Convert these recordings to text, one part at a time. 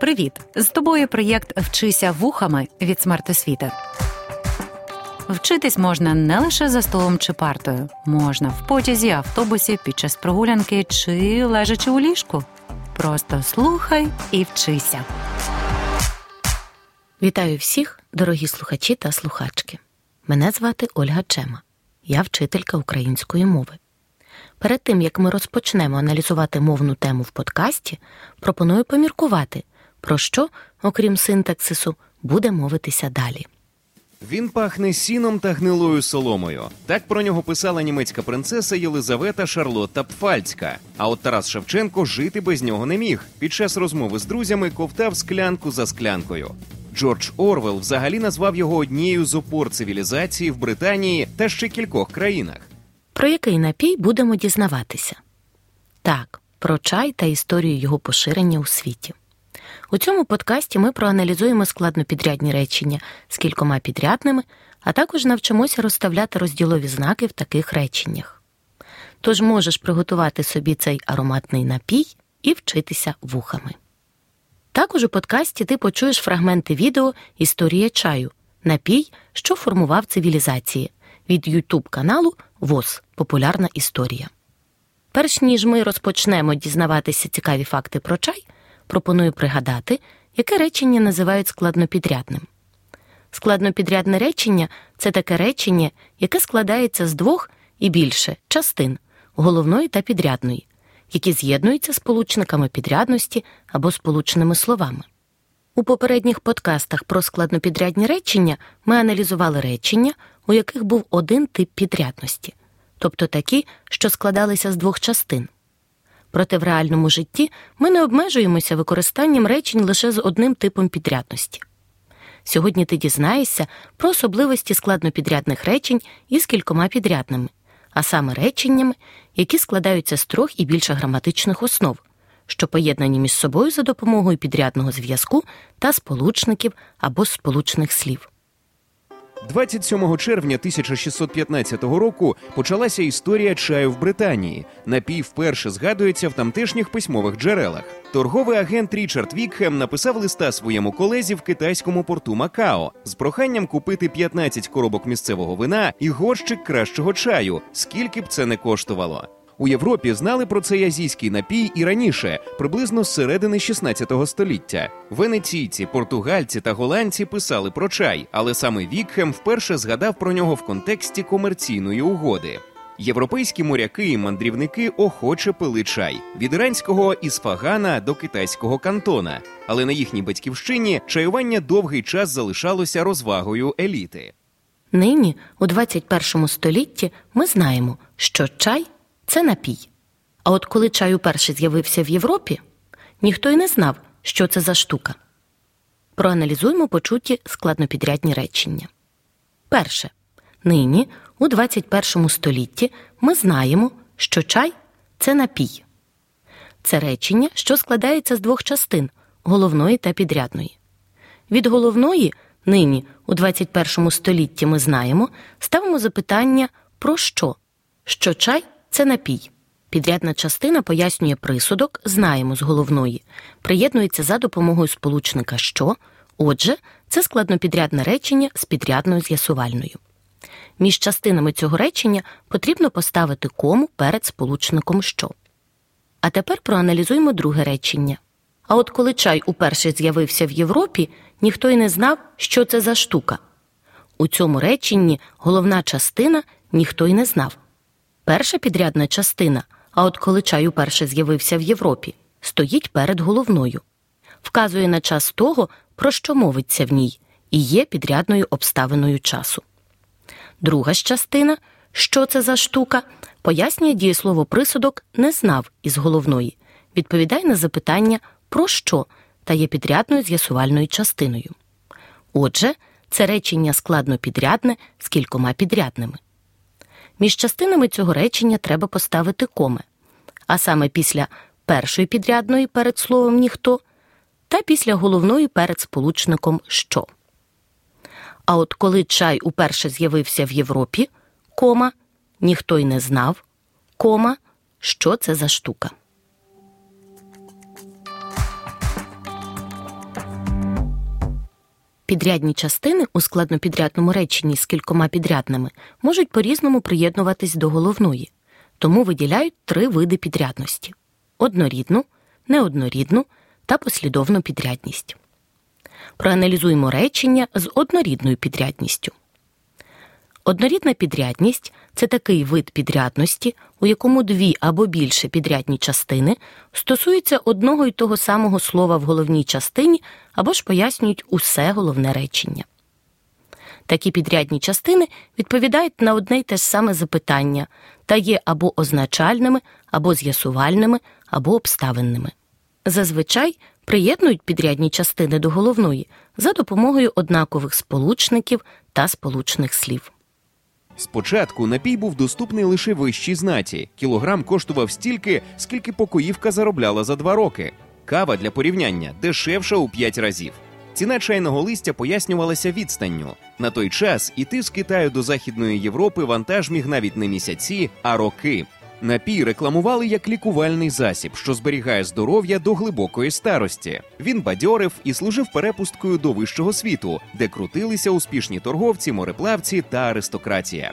Привіт! З тобою проєкт Вчися вухами від смертосвіти. Вчитись можна не лише за столом чи партою, можна в потязі, автобусі, під час прогулянки чи лежачи у ліжку. Просто слухай і вчися. Вітаю всіх, дорогі слухачі та слухачки. Мене звати Ольга Чема. Я вчителька української мови. Перед тим як ми розпочнемо аналізувати мовну тему в подкасті, пропоную поміркувати, про що, окрім синтаксису, буде мовитися далі. Він пахне сіном та гнилою соломою. Так про нього писала німецька принцеса Єлизавета Шарлотта Пфальцька. А от Тарас Шевченко жити без нього не міг. Під час розмови з друзями ковтав склянку за склянкою. Джордж Орвел взагалі назвав його однією з опор цивілізації в Британії та ще кількох країнах. Про який напій будемо дізнаватися? Так, про чай та історію його поширення у світі. У цьому подкасті ми проаналізуємо складнопідрядні речення з кількома підрядними, а також навчимося розставляти розділові знаки в таких реченнях. Тож можеш приготувати собі цей ароматний напій і вчитися вухами. Також у подкасті ти почуєш фрагменти відео Історія чаю, напій, що формував цивілізації від YouTube каналу ВОЗ Популярна історія. Перш ніж ми розпочнемо дізнаватися цікаві факти про чай, пропоную пригадати, яке речення називають складнопідрядним. Складнопідрядне речення це таке речення, яке складається з двох і більше частин головної та підрядної, які з'єднуються сполучниками підрядності або сполучними словами. У попередніх подкастах про складнопідрядні речення ми аналізували речення, у яких був один тип підрядності, тобто такі, що складалися з двох частин. Проте в реальному житті ми не обмежуємося використанням речень лише з одним типом підрядності. Сьогодні ти дізнаєшся про особливості складнопідрядних речень із кількома підрядними, а саме реченнями, які складаються з трьох і більше граматичних основ, що поєднані між собою за допомогою підрядного зв'язку та сполучників або сполучних слів. 27 червня 1615 року почалася історія чаю в Британії. Напій вперше згадується в тамтешніх письмових джерелах. Торговий агент Річард Вікхем написав листа своєму колезі в китайському порту Макао з проханням купити 15 коробок місцевого вина і горщик кращого чаю, скільки б це не коштувало. У Європі знали про цей азійський напій і раніше, приблизно з середини 16 століття. Венеційці, португальці та голландці писали про чай, але саме Вікхем вперше згадав про нього в контексті комерційної угоди. Європейські моряки і мандрівники охоче пили чай від іранського ісфагана до китайського кантона. Але на їхній батьківщині чаювання довгий час залишалося розвагою еліти. Нині, у 21 столітті, ми знаємо, що чай це напій. А от коли чай уперше з'явився в Європі, ніхто й не знав, що це за штука. Проаналізуємо почуті складнопідрядні речення. Перше. Нині, у 21 столітті, ми знаємо, що чай це напій. Це речення, що складається з двох частин головної та підрядної. Від головної нині, у 21 столітті, ми знаємо, ставимо запитання про що? Що чай це напій. Підрядна частина пояснює присудок, знаємо з головної, приєднується за допомогою сполучника що. Отже, це складнопідрядне речення з підрядною з'ясувальною. Між частинами цього речення потрібно поставити кому перед сполучником що. А тепер проаналізуємо друге речення. А от коли чай уперше з'явився в Європі, ніхто й не знав, що це за штука. У цьому реченні головна частина ніхто й не знав. Перша підрядна частина, а от коли чай уперше з'явився в Європі, стоїть перед головною, вказує на час того, про що мовиться в ній, і є підрядною обставиною часу. Друга ж частина, що це за штука, пояснює дієслово присудок не знав із головної, відповідає на запитання про що та є підрядною з'ясувальною частиною. Отже, це речення складно підрядне з кількома підрядними. Між частинами цього речення треба поставити коми, а саме після першої підрядної перед словом ніхто та після головної перед сполучником що. А от коли чай уперше з'явився в Європі, кома, ніхто й не знав, кома, що це за штука. Підрядні частини у складнопідрядному реченні з кількома підрядними можуть по-різному приєднуватись до головної, тому виділяють три види підрядності: однорідну, неоднорідну та послідовну підрядність. Проаналізуємо речення з однорідною підрядністю. Однорідна підрядність це такий вид підрядності, у якому дві або більше підрядні частини стосуються одного й того самого слова в головній частині або ж пояснюють усе головне речення. Такі підрядні частини відповідають на одне й те ж саме запитання та є або означальними, або з'ясувальними, або обставинними. Зазвичай приєднують підрядні частини до головної за допомогою однакових сполучників та сполучних слів. Спочатку напій був доступний лише вищій знаті. Кілограм коштував стільки, скільки покоївка заробляла за два роки. Кава для порівняння дешевша у п'ять разів. Ціна чайного листя пояснювалася відстанню. На той час іти з Китаю до Західної Європи вантаж міг навіть не місяці, а роки. Напій рекламували як лікувальний засіб, що зберігає здоров'я до глибокої старості. Він бадьорив і служив перепусткою до вищого світу, де крутилися успішні торговці, мореплавці та аристократія.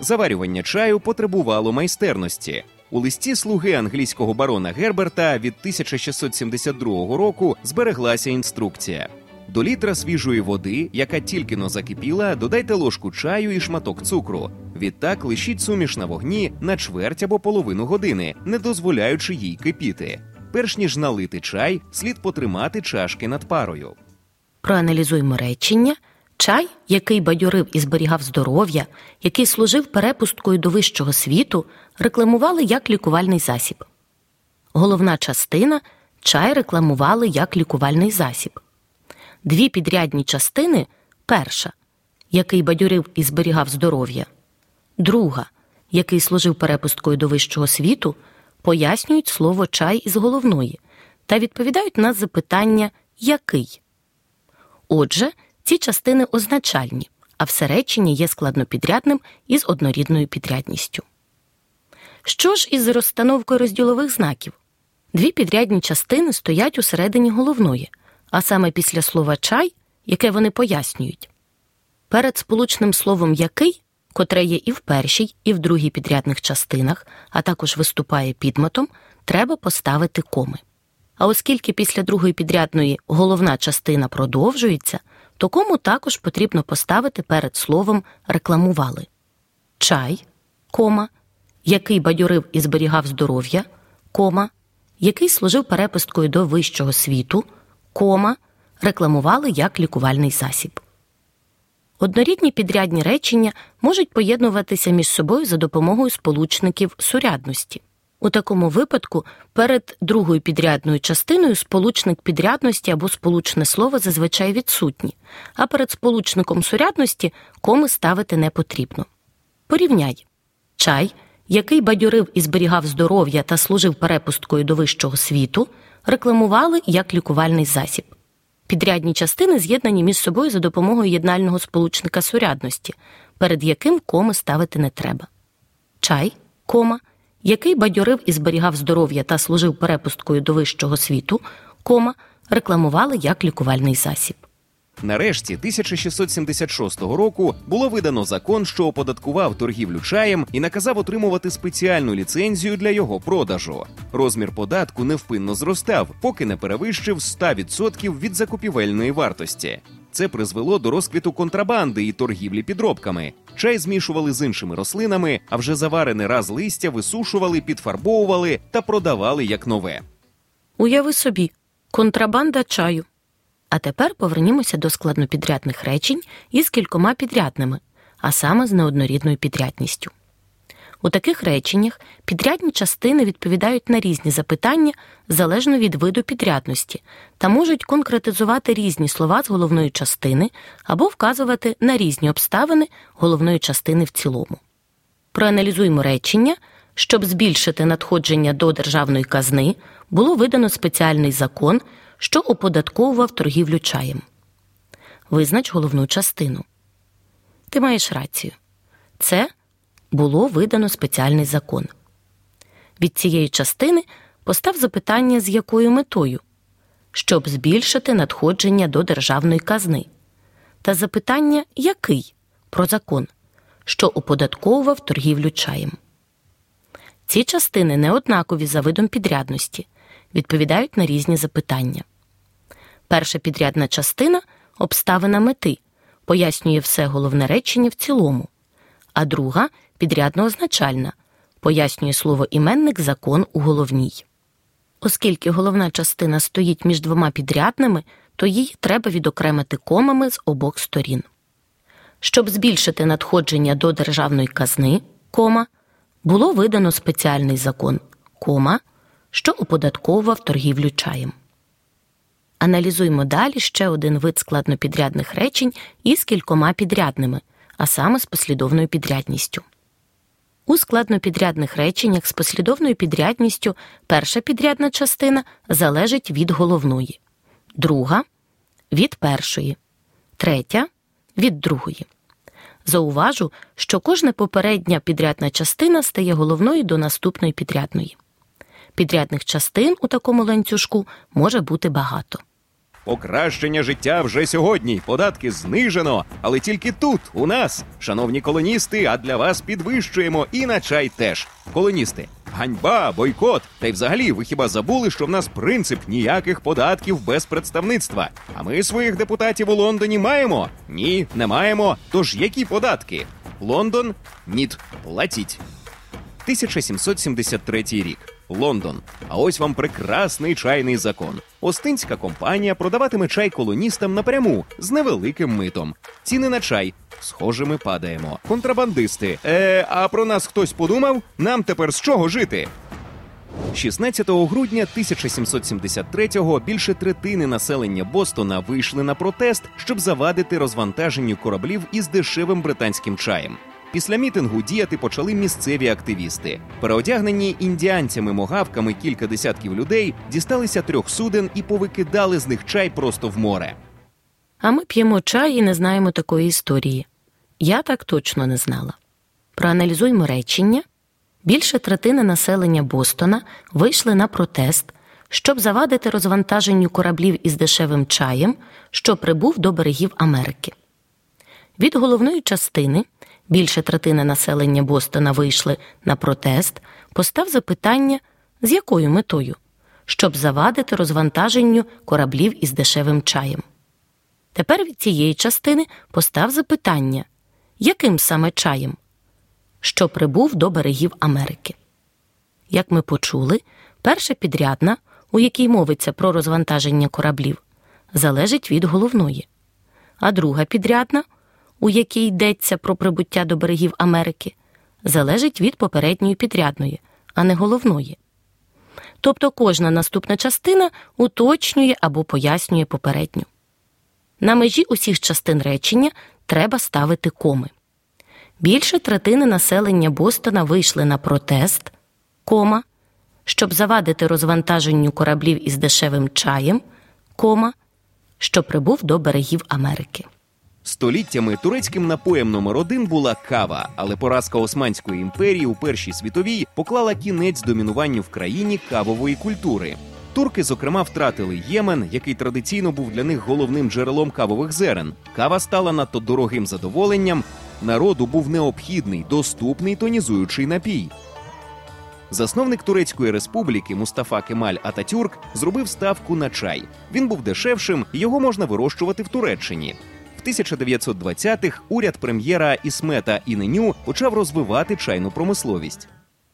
Заварювання чаю потребувало майстерності. У листі слуги англійського барона Герберта від 1672 року збереглася інструкція. До літра свіжої води, яка тільки но закипіла, додайте ложку чаю і шматок цукру. Відтак лишіть суміш на вогні на чверть або половину години, не дозволяючи їй кипіти. Перш ніж налити чай, слід потримати чашки над парою. Проаналізуємо речення. Чай, який бадьорив і зберігав здоров'я, який служив перепусткою до вищого світу, рекламували як лікувальний засіб. Головна частина чай рекламували як лікувальний засіб. Дві підрядні частини перша, який бадьорив і зберігав здоров'я, друга, який служив перепусткою до вищого світу, пояснюють слово чай із головної та відповідають на запитання який. Отже, ці частини означальні, а все речення є складнопідрядним із однорідною підрядністю. Що ж із розстановкою розділових знаків? Дві підрядні частини стоять усередині головної, а саме після слова чай, яке вони пояснюють. Перед сполучним словом який, котре є і в першій, і в другій підрядних частинах, а також виступає підметом, треба поставити коми. А оскільки після другої підрядної головна частина продовжується, то кому також потрібно поставити перед словом рекламували чай, кома, який бадьорив і зберігав здоров'я, кома, який служив переписткою до вищого світу, кома, рекламували як лікувальний засіб. Однорідні підрядні речення можуть поєднуватися між собою за допомогою сполучників сурядності. У такому випадку перед другою підрядною частиною сполучник підрядності або сполучне слово зазвичай відсутні, а перед сполучником сурядності коми ставити не потрібно. Порівняй чай, який бадьорив і зберігав здоров'я та служив перепусткою до вищого світу, рекламували як лікувальний засіб. Підрядні частини з'єднані між собою за допомогою єднального сполучника сурядності, перед яким коми ставити не треба. Чай, кома – який бадьорив і зберігав здоров'я та служив перепусткою до вищого світу, кома рекламували як лікувальний засіб. Нарешті 1676 року було видано закон, що оподаткував торгівлю чаєм і наказав отримувати спеціальну ліцензію для його продажу. Розмір податку невпинно зростав, поки не перевищив 100% від закупівельної вартості. Це призвело до розквіту контрабанди і торгівлі підробками. Чай змішували з іншими рослинами, а вже заварене раз листя висушували, підфарбовували та продавали як нове. Уяви собі, контрабанда чаю. А тепер повернімося до складнопідрядних речень із кількома підрядними, а саме з неоднорідною підрядністю. У таких реченнях підрядні частини відповідають на різні запитання залежно від виду підрядності та можуть конкретизувати різні слова з головної частини або вказувати на різні обставини головної частини в цілому. Проаналізуємо речення. Щоб збільшити надходження до державної казни, було видано спеціальний закон, що оподатковував торгівлю чаєм. Визнач головну частину. Ти маєш рацію. Це було видано спеціальний закон. Від цієї частини постав запитання, з якою метою, щоб збільшити надходження до державної казни. та запитання який про закон, що оподатковував торгівлю чаєм. Ці частини не однакові за видом підрядності, відповідають на різні запитання. Перша підрядна частина обставина мети, пояснює все головне речення в цілому, а друга підрядно означальна, пояснює слово іменник закон у головній. Оскільки головна частина стоїть між двома підрядними, то її треба відокремити комами з обох сторін. Щоб збільшити надходження до державної казни, кома, було видано спеціальний закон, кома, що оподатковував торгівлю чаєм. Аналізуємо далі ще один вид складнопідрядних речень із кількома підрядними, а саме з послідовною підрядністю. У складнопідрядних реченнях з послідовною підрядністю перша підрядна частина залежить від головної, друга від першої, третя від другої. Зауважу, що кожна попередня підрядна частина стає головною до наступної підрядної. Підрядних частин у такому ланцюжку може бути багато. Покращення життя вже сьогодні. Податки знижено, але тільки тут, у нас, шановні колоністи, а для вас підвищуємо і на чай теж. Колоністи, ганьба, бойкот. Та й взагалі, ви хіба забули, що в нас принцип ніяких податків без представництва? А ми своїх депутатів у Лондоні маємо? Ні, не маємо. Тож які податки? Лондон? Ніт. Платіть. 1773 рік. Лондон. А ось вам прекрасний чайний закон. Остинська компанія продаватиме чай колоністам напряму з невеликим митом. Ціни на чай. Схоже, ми падаємо. Контрабандисти. Е, а про нас хтось подумав? Нам тепер з чого жити? 16 грудня 1773-го більше третини населення Бостона вийшли на протест, щоб завадити розвантаженню кораблів із дешевим британським чаєм. Після мітингу діяти почали місцеві активісти. Переодягнені індіанцями-могавками кілька десятків людей дісталися трьох суден і повикидали з них чай просто в море. А ми п'ємо чай і не знаємо такої історії. Я так точно не знала. Проаналізуймо речення. Більше третини населення Бостона вийшли на протест, щоб завадити розвантаженню кораблів із дешевим чаєм, що прибув до берегів Америки. Від головної частини більше третини населення Бостона вийшли на протест, постав запитання, з якою метою, щоб завадити розвантаженню кораблів із дешевим чаєм. Тепер від цієї частини постав запитання, яким саме чаєм, що прибув до берегів Америки. Як ми почули, перша підрядна, у якій мовиться про розвантаження кораблів, залежить від головної, а друга підрядна – у якій йдеться про прибуття до берегів Америки, залежить від попередньої підрядної, а не головної. Тобто кожна наступна частина уточнює або пояснює попередню. На межі усіх частин речення треба ставити коми. Більше третини населення Бостона вийшли на протест, кома, щоб завадити розвантаженню кораблів із дешевим чаєм, кома, що прибув до берегів Америки. Століттями турецьким напоєм номер один була кава, але поразка Османської імперії у Першій світовій поклала кінець домінуванню в країні кавової культури. Турки, зокрема, втратили Ємен, який традиційно був для них головним джерелом кавових зерен. Кава стала надто дорогим задоволенням. Народу був необхідний, доступний тонізуючий напій. Засновник Турецької республіки Мустафа Кемаль Ататюрк зробив ставку на чай. Він був дешевшим, його можна вирощувати в Туреччині. 1920-х уряд прем'єра Ісмета Іненю почав розвивати чайну промисловість.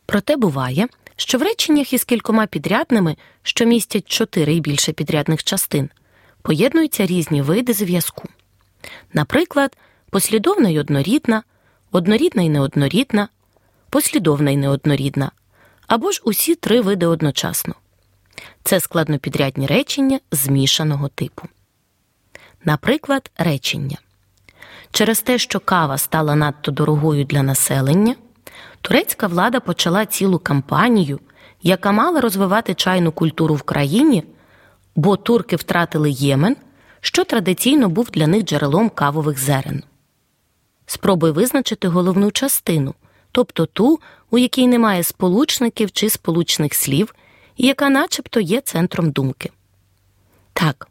Проте буває, що в реченнях із кількома підрядними, що містять чотири і більше підрядних частин, поєднуються різні види зв'язку. Наприклад, послідовна й однорідна, однорідна й неоднорідна, послідовна й неоднорідна, або ж усі три види одночасно. Це складнопідрядні речення змішаного типу. Наприклад, речення. Через те, що кава стала надто дорогою для населення, турецька влада почала цілу кампанію, яка мала розвивати чайну культуру в країні, бо турки втратили Ємен, що традиційно був для них джерелом кавових зерен. Спробуй визначити головну частину, тобто ту, у якій немає сполучників чи сполучних слів, і яка начебто є центром думки. Так,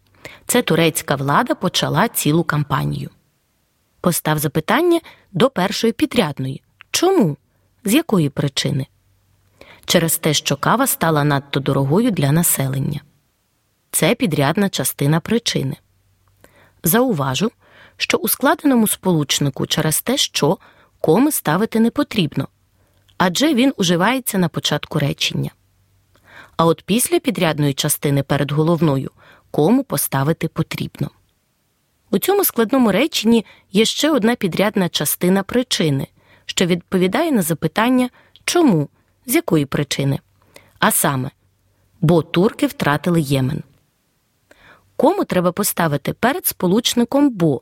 це турецька влада почала цілу кампанію. Постав запитання до першої підрядної. Чому? З якої причини? Через те, що кава стала надто дорогою для населення. Це підрядна частина причини. Зауважу, що у складеному сполучнику через те, що коми ставити не потрібно, адже він уживається на початку речення. А от після підрядної частини перед головною кому поставити потрібно. У цьому складному реченні є ще одна підрядна частина причини, що відповідає на запитання чому, з якої причини. А саме, бо турки втратили Ємен. Кому треба поставити перед сполучником бо,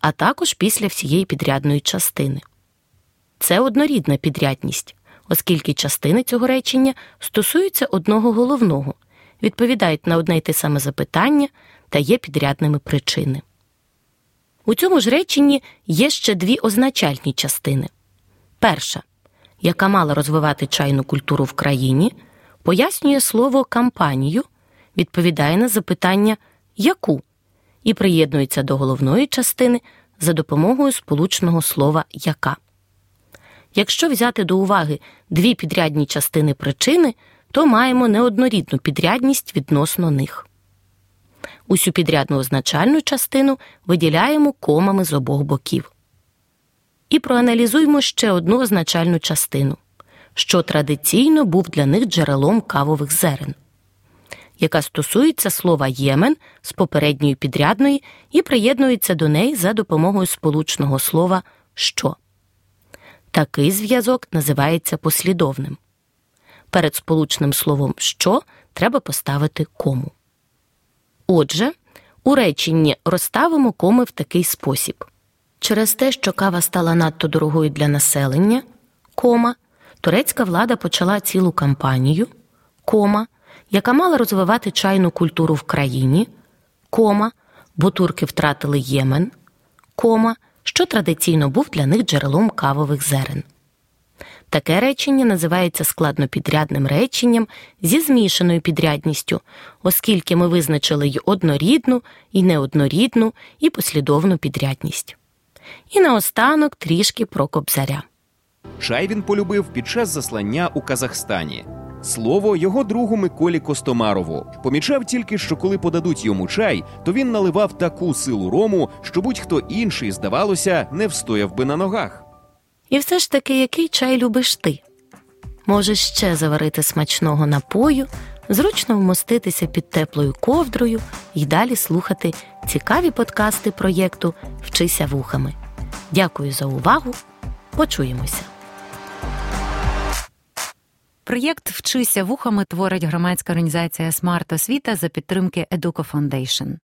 а також після всієї підрядної частини. Це однорідна підрядність, оскільки частини цього речення стосуються одного головного, відповідають на одне й те саме запитання та є підрядними причини. У цьому ж реченні є ще дві означальні частини. Перша, яка мала розвивати чайну культуру в країні, пояснює слово кампанію, відповідає на запитання яку і приєднується до головної частини за допомогою сполучного слова яка. Якщо взяти до уваги дві підрядні частини причини, то маємо неоднорідну підрядність відносно них. Усю підрядну означальну частину виділяємо комами з обох боків. І проаналізуємо ще одну означальну частину, що традиційно був для них джерелом кавових зерен, яка стосується слова Ємен з попередньої підрядної і приєднується до неї за допомогою сполучного слова що. Такий зв'язок називається послідовним. Перед сполучним словом що треба поставити кому. Отже, у реченні розставимо коми в такий спосіб. Через те, що кава стала надто дорогою для населення, кома, турецька влада почала цілу кампанію, кома, яка мала розвивати чайну культуру в країні, кома, бо турки втратили Ємен, кома, що традиційно був для них джерелом кавових зерен. Таке речення називається складнопідрядним реченням зі змішаною підрядністю, оскільки ми визначили й однорідну, і неоднорідну, і послідовну підрядність. І наостанок трішки про кобзаря. Чай він полюбив під час заслання у Казахстані. Слово його другу Миколі Костомарову помічав тільки, що коли подадуть йому чай, то він наливав таку силу рому, що будь-хто інший, здавалося, не встояв би на ногах. І все ж таки, який чай любиш ти? Можеш ще заварити смачного напою, зручно вмоститися під теплою ковдрою і далі слухати цікаві подкасти проєкту Вчися вухами. Дякую за увагу. Почуємося. Проєкт Вчися вухами творить громадська організація Смарт Освіта за підтримки Educo Foundation.